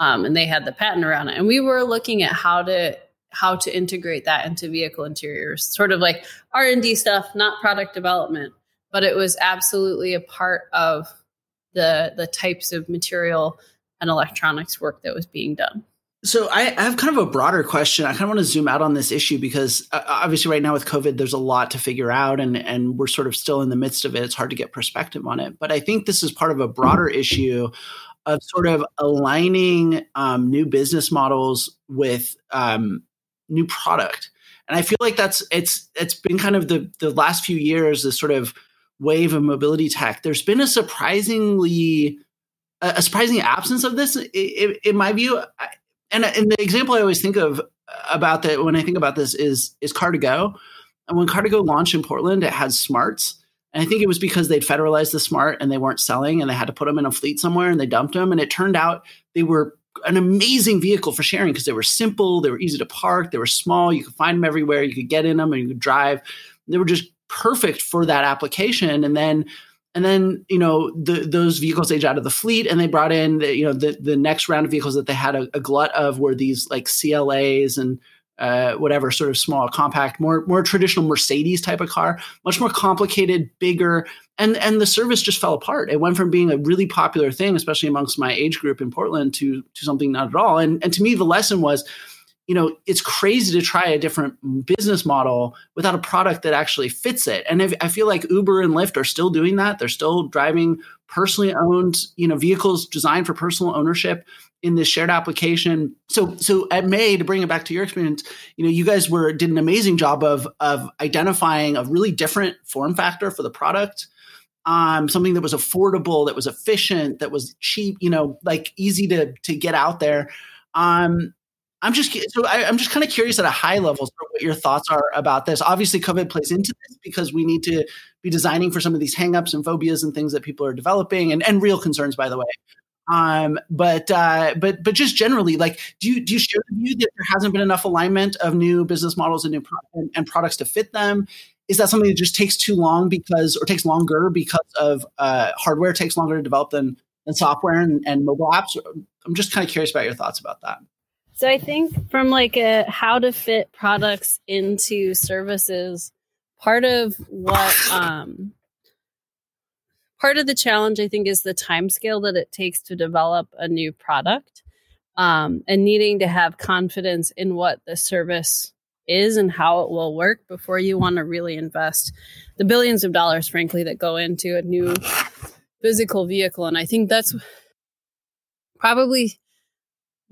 Um, and they had the patent around it. And we were looking at how to how to integrate that into vehicle interiors sort of like r&d stuff not product development but it was absolutely a part of the the types of material and electronics work that was being done so I, I have kind of a broader question. I kind of want to zoom out on this issue because uh, obviously right now with COVID, there's a lot to figure out, and and we're sort of still in the midst of it. It's hard to get perspective on it, but I think this is part of a broader issue of sort of aligning um, new business models with um, new product. And I feel like that's it's it's been kind of the the last few years this sort of wave of mobility tech. There's been a surprisingly a surprising absence of this in, in my view. And, and the example I always think of about that when I think about this is is Car2Go. And when Car2Go launched in Portland, it had smarts. And I think it was because they'd federalized the smart and they weren't selling and they had to put them in a fleet somewhere and they dumped them. And it turned out they were an amazing vehicle for sharing because they were simple, they were easy to park, they were small, you could find them everywhere, you could get in them and you could drive. They were just perfect for that application. And then and then you know the, those vehicles age out of the fleet and they brought in the, you know the, the next round of vehicles that they had a, a glut of were these like CLAs and uh, whatever sort of small, compact, more more traditional Mercedes type of car, much more complicated, bigger, and and the service just fell apart. It went from being a really popular thing, especially amongst my age group in Portland, to to something not at all. And and to me, the lesson was, you know, it's crazy to try a different business model without a product that actually fits it. And if, I feel like Uber and Lyft are still doing that. They're still driving personally owned, you know, vehicles designed for personal ownership in this shared application. So so at May to bring it back to your experience, you know, you guys were did an amazing job of of identifying a really different form factor for the product. Um, something that was affordable, that was efficient, that was cheap, you know, like easy to to get out there. Um, I'm just so I, am just kind of curious at a high level sort of what your thoughts are about this. Obviously, COVID plays into this because we need to be designing for some of these hangups and phobias and things that people are developing, and, and real concerns, by the way. Um, but uh, but but just generally, like, do you do you share the view that there hasn't been enough alignment of new business models and new pro- and, and, products to fit them? Is that something that just takes too long because, or takes longer because of uh, hardware takes longer to develop than than software and, and mobile apps? I'm just kind of curious about your thoughts about that. So I think from like a how to fit products into services, part of what um, part of the challenge i think is the time scale that it takes to develop a new product um, and needing to have confidence in what the service is and how it will work before you want to really invest the billions of dollars frankly that go into a new physical vehicle. And i think that's probably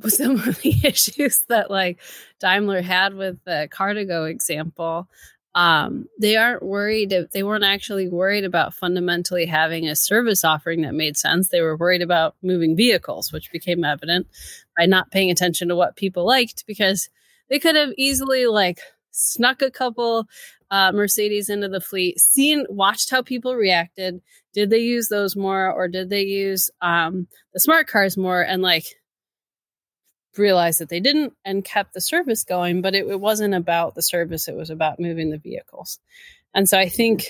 some of the (laughs) issues that like daimler had with the car2go example um, they aren't worried they weren't actually worried about fundamentally having a service offering that made sense. They were worried about moving vehicles which became evident by not paying attention to what people liked because they could have easily like snuck a couple uh, mercedes into the fleet seen watched how people reacted. Did they use those more or did they use um, the smart cars more? And like realized that they didn't and kept the service going, but it, it, wasn't about the service, it was about moving the vehicles. And so I think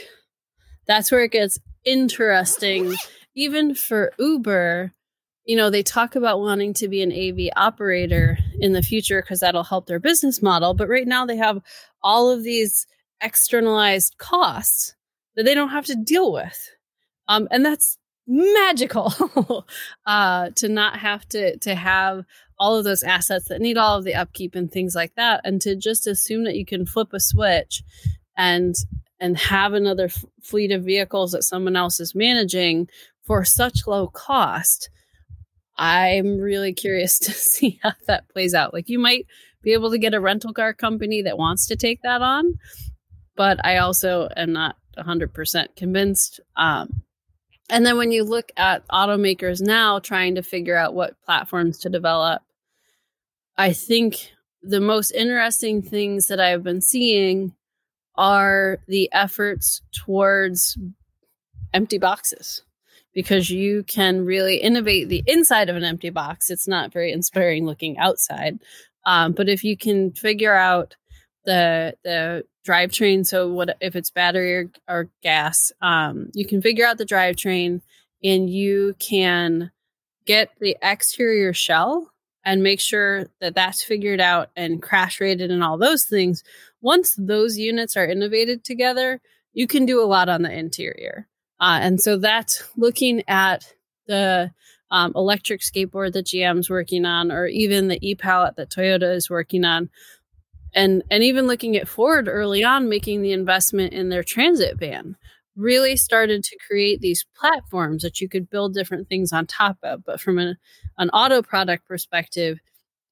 that's where it gets interesting. Even for Uber, you know, they talk about wanting to be an AV operator in the future because that'll help their business model. But right now they have all of these externalized costs that they don't have to deal with. Um, and that's magical (laughs) uh, to not have to to have all of those assets that need all of the upkeep and things like that. And to just assume that you can flip a switch and and have another f- fleet of vehicles that someone else is managing for such low cost i'm really curious (laughs) to see how that plays out. Like you might be able to get a rental car company that wants to take that on but i also am not 100% convinced um, and then when you look at automakers now trying to figure out what platforms to develop, I think the most interesting things that I've been seeing are the efforts towards empty boxes because you can really innovate the inside of an empty box. It's not very inspiring looking outside. Um, but if you can figure out the the drivetrain. So what if it's battery or, or gas? Um, you can figure out the drivetrain, and you can get the exterior shell and make sure that that's figured out and crash rated and all those things. Once those units are innovated together, you can do a lot on the interior. Uh, and so that's looking at the um, electric skateboard that GM's working on, or even the e Palette that Toyota is working on and and even looking at Ford early on making the investment in their transit van really started to create these platforms that you could build different things on top of. But from an, an auto product perspective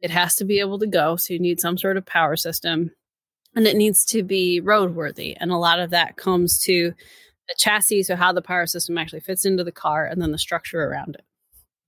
it has to be able to go. So you need some sort of power system and it needs to be roadworthy. And a lot of that comes to the chassis so how the power system actually fits into the car and then the structure around it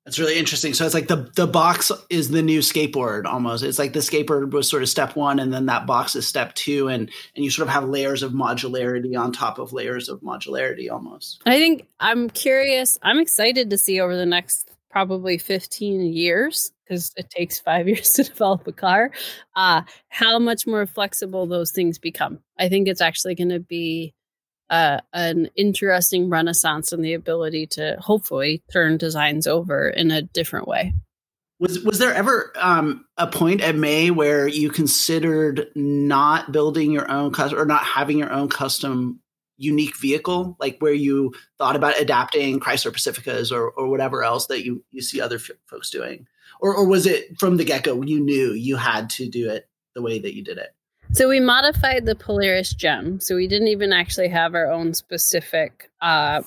that's really interesting. So it's like the the box is the new skateboard almost. It's like the skateboard was sort of step one, and then that box is step two, and and you sort of have layers of modularity on top of layers of modularity almost. I think I'm curious. I'm excited to see over the next probably 15 years because it takes five (laughs) years to develop a car. Uh, how much more flexible those things become. I think it's actually going to be uh, an interesting renaissance in the ability to hopefully turn designs over in a different way. Was was there ever um, a point at May where you considered not building your own custom or not having your own custom unique vehicle, like where you thought about adapting Chrysler Pacificas or or whatever else that you you see other f- folks doing, or or was it from the get go you knew you had to do it the way that you did it? So we modified the Polaris gem. So we didn't even actually have our own specific, uh,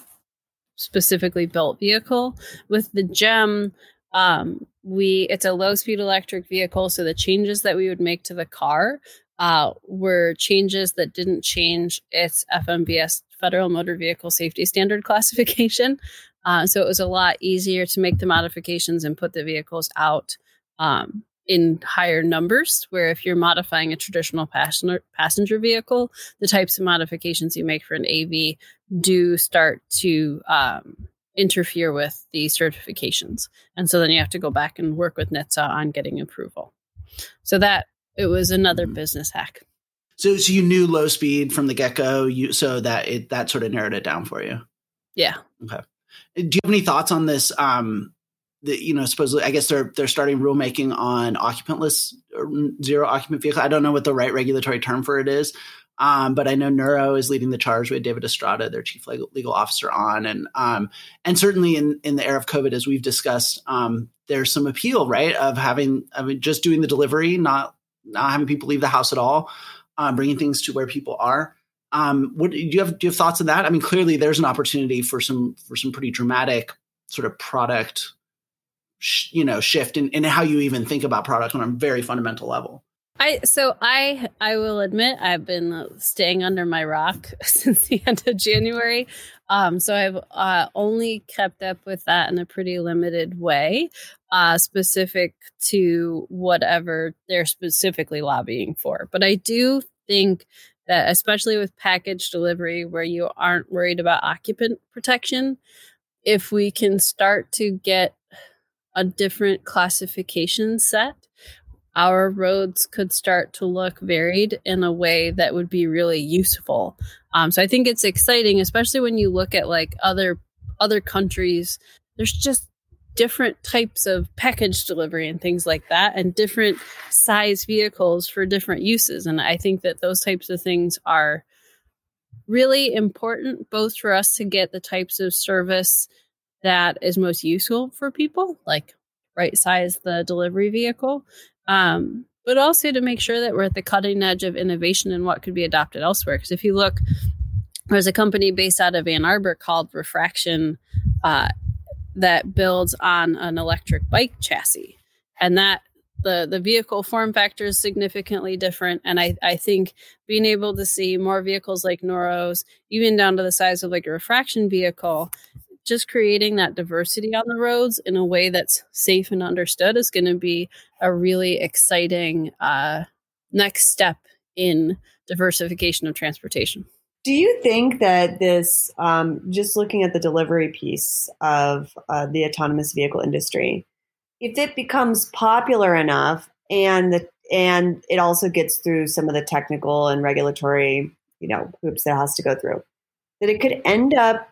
specifically built vehicle. With the gem, um, we it's a low speed electric vehicle. So the changes that we would make to the car uh, were changes that didn't change its FMVS Federal Motor Vehicle Safety Standard (laughs) classification. Uh, so it was a lot easier to make the modifications and put the vehicles out um, in higher numbers where if you're modifying a traditional passenger passenger vehicle the types of modifications you make for an av do start to um, interfere with the certifications. And so then you have to go back and work with NHTSA on getting approval. So that it was another mm-hmm. business hack. So, so you knew low speed from the get-go you so that it that sort of narrowed it down for you? Yeah. Okay. Do you have any thoughts on this um the, you know, supposedly, I guess they're they're starting rulemaking on occupantless or zero occupant vehicle. I don't know what the right regulatory term for it is, um, but I know Nuro is leading the charge with David Estrada, their chief legal, legal officer, on, and um, and certainly in in the era of COVID, as we've discussed, um, there's some appeal, right, of having I mean, just doing the delivery, not not having people leave the house at all, um, bringing things to where people are. Um, what do you have? Do you have thoughts on that? I mean, clearly there's an opportunity for some for some pretty dramatic sort of product sh- you know shift in, in how you even think about product on a very fundamental level I so I I will admit I've been uh, staying under my rock (laughs) since the end of January. Um, so I've uh, only kept up with that in a pretty limited way, uh, specific to whatever they're specifically lobbying for. But I do think that, especially with package delivery, where you aren't worried about occupant protection, if we can start to get a different classification set, our roads could start to look varied in a way that would be really useful. Um, so I think it's exciting, especially when you look at like other other countries. There's just different types of package delivery and things like that, and different size vehicles for different uses. And I think that those types of things are really important, both for us to get the types of service that is most useful for people, like right size the delivery vehicle. Um, but also to make sure that we're at the cutting edge of innovation and what could be adopted elsewhere. Because if you look, there's a company based out of Ann Arbor called Refraction uh, that builds on an electric bike chassis, and that the the vehicle form factor is significantly different. And I I think being able to see more vehicles like Nuro's, even down to the size of like a refraction vehicle, just creating that diversity on the roads in a way that's safe and understood is going to be a really exciting uh, next step in diversification of transportation. Do you think that this, um, just looking at the delivery piece of uh, the autonomous vehicle industry, if it becomes popular enough and the, and it also gets through some of the technical and regulatory, you know, hoops that it has to go through, that it could end up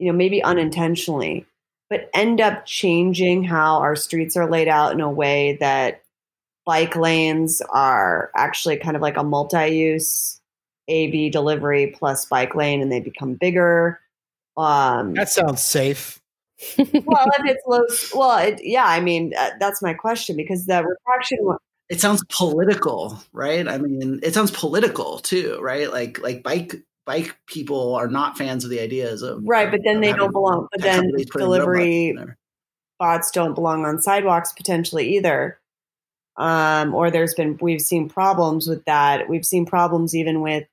you know, maybe unintentionally, but end up changing how our streets are laid out in a way that bike lanes are actually kind of like a multi-use AV delivery plus bike lane, and they become bigger. Um, that sounds safe. well, if it's low, well, it, yeah. I mean, uh, that's my question because the refraction. It sounds political, right? I mean, it sounds political too, right? Like, like bike bike people are not fans of the ideas of right, but then they don't belong. But then delivery bots don't belong on sidewalks potentially either. Um, or there's been we've seen problems with that. We've seen problems even with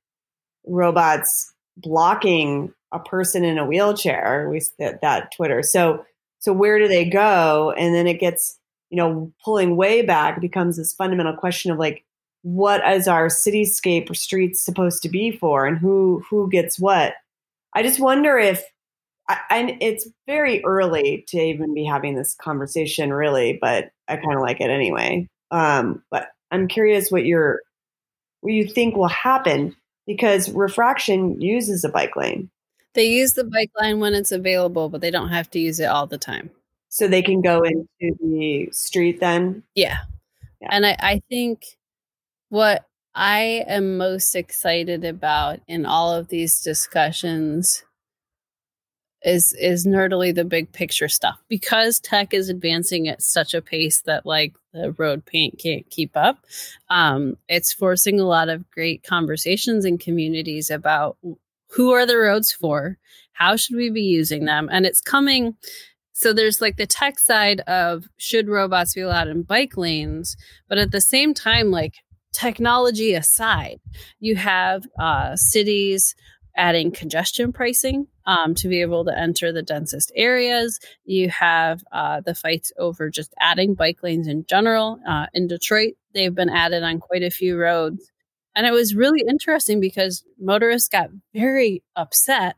robots blocking a person in a wheelchair. We that, that Twitter. So so where do they go? And then it gets you know pulling way back becomes this fundamental question of like what is our cityscape or streets supposed to be for and who who gets what? I just wonder if I, I, it's very early to even be having this conversation really but i kind of like it anyway. Um, but i'm curious what your what you think will happen because refraction uses a bike lane. They use the bike lane when it's available but they don't have to use it all the time. So they can go into the street then? Yeah, yeah. and I, I think what I am most excited about in all of these discussions is is nerdily the big picture stuff. Because tech is advancing at such a pace that like the road paint can't keep up um, it's forcing a lot of great conversations in communities about who are the roads for how should we be using them? And it's coming so there's like the tech side of should robots be allowed in bike lanes? But at the same time like technology aside, you have uh, cities adding congestion pricing um, to be able to enter the densest areas. You have uh, the fights over just adding bike lanes in general. Uh, in Detroit, they've been added on quite a few roads. And it was really interesting because motorists got very upset,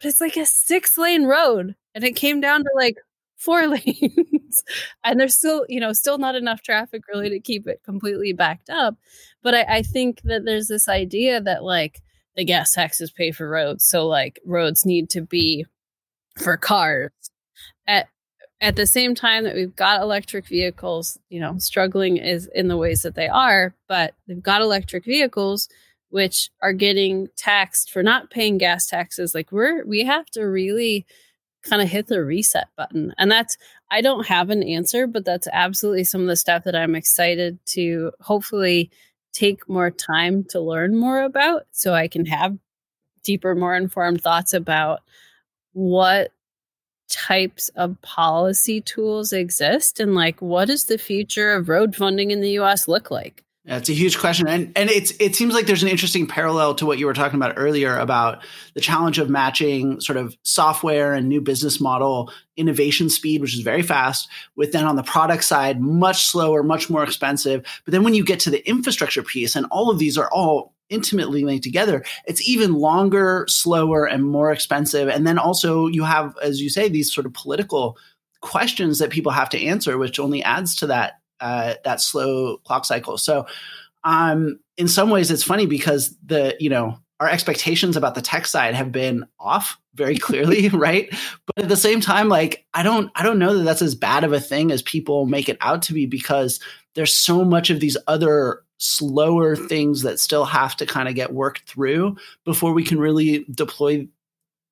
but it's like a six lane road. And it came down to like four (laughs) lanes and there's still you know still not enough traffic really to keep it completely backed up. But I, I think that there's this idea that like the gas taxes pay for roads so like roads need to be for cars. At at the same time that we've got electric vehicles you know struggling is in the ways that they are but they've got electric vehicles which are getting taxed for not paying gas taxes. Like we're we have to really kind of hit the reset button. And that's, I don't have an answer, but that's absolutely some of the stuff that I'm excited to hopefully take more time to learn more about so I can have deeper, more informed thoughts about what types of policy tools exist and like what does the future of road funding in the US look like? It's a huge question, and and it's it seems like there's an interesting parallel to what you were talking about earlier about the challenge of matching sort of software and new business model innovation speed, which is very fast, with then on the product side much slower, much more expensive. But then when you get to the infrastructure piece, and all of these are all intimately linked together, it's even longer, slower, and more expensive. And then also you have, as you say, these sort of political questions that people have to answer, which only adds to that uh, that slow clock cycle. So, um, in some ways, it's funny because the you know our expectations about the tech side have been off very clearly, (laughs) right? But at the same time, like I don't I don't know that that's as bad of a thing as people make it out to be because there's so much of these other slower things that still have to kind of get worked through before we can really deploy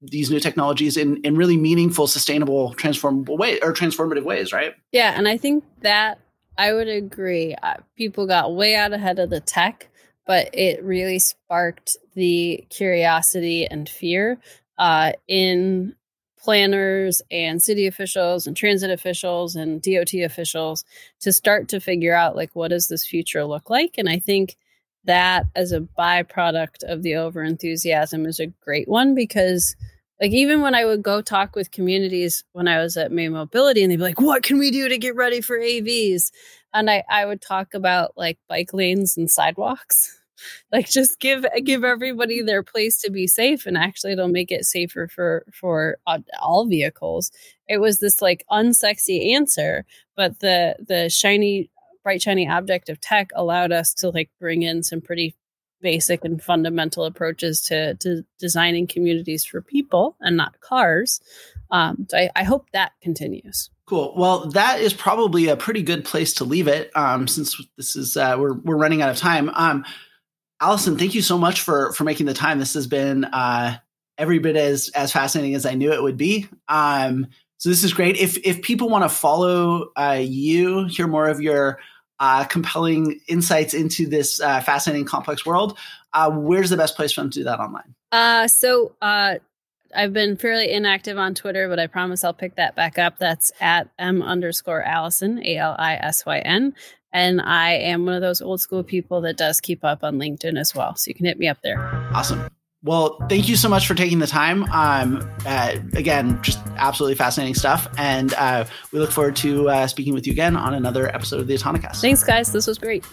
these new technologies in in really meaningful, sustainable, transformable way or transformative ways, right? Yeah, and I think that I would agree. Uh, people got way out ahead of the tech, but it really sparked the curiosity and fear uh, in planners and city officials and transit officials and DOT officials to start to figure out like what does this future look like and I think that as a byproduct of the over enthusiasm is a great one because like even when I would go talk with communities when I was at May Mobility and they'd be like, what can we do to get ready for AVs? And I, I would talk about like bike lanes and sidewalks (laughs) like just give give everybody their place to be safe and actually it'll make it safer for for uh, all vehicles it was this like unsexy answer but the the shiny bright shiny object of tech allowed us to like bring in some pretty basic and fundamental approaches to to designing communities for people and not cars um, so I, I hope that continues Cool. Well, that is probably a pretty good place to leave it, um, since this is uh, we're we're running out of time. Um, Alisyn, thank you so much for for making the time. This has been uh, every bit as as fascinating as I knew it would be. Um, so this is great. If if people want to follow uh, you, hear more of your uh, compelling insights into this uh, fascinating, complex world, uh, where's the best place for them to do that online? Uh, so uh, I've been fairly inactive on Twitter, but I promise I'll pick that back up. That's at m underscore Alisyn, A L I S Y N. And I am one of those old school people that does keep up on LinkedIn as well. So you can hit me up there. Awesome. Well, thank you so much for taking the time. Um, uh, again, just absolutely fascinating stuff. And uh, we look forward to uh, speaking with you again on another episode of the Autonocast. Thanks, guys. This was great.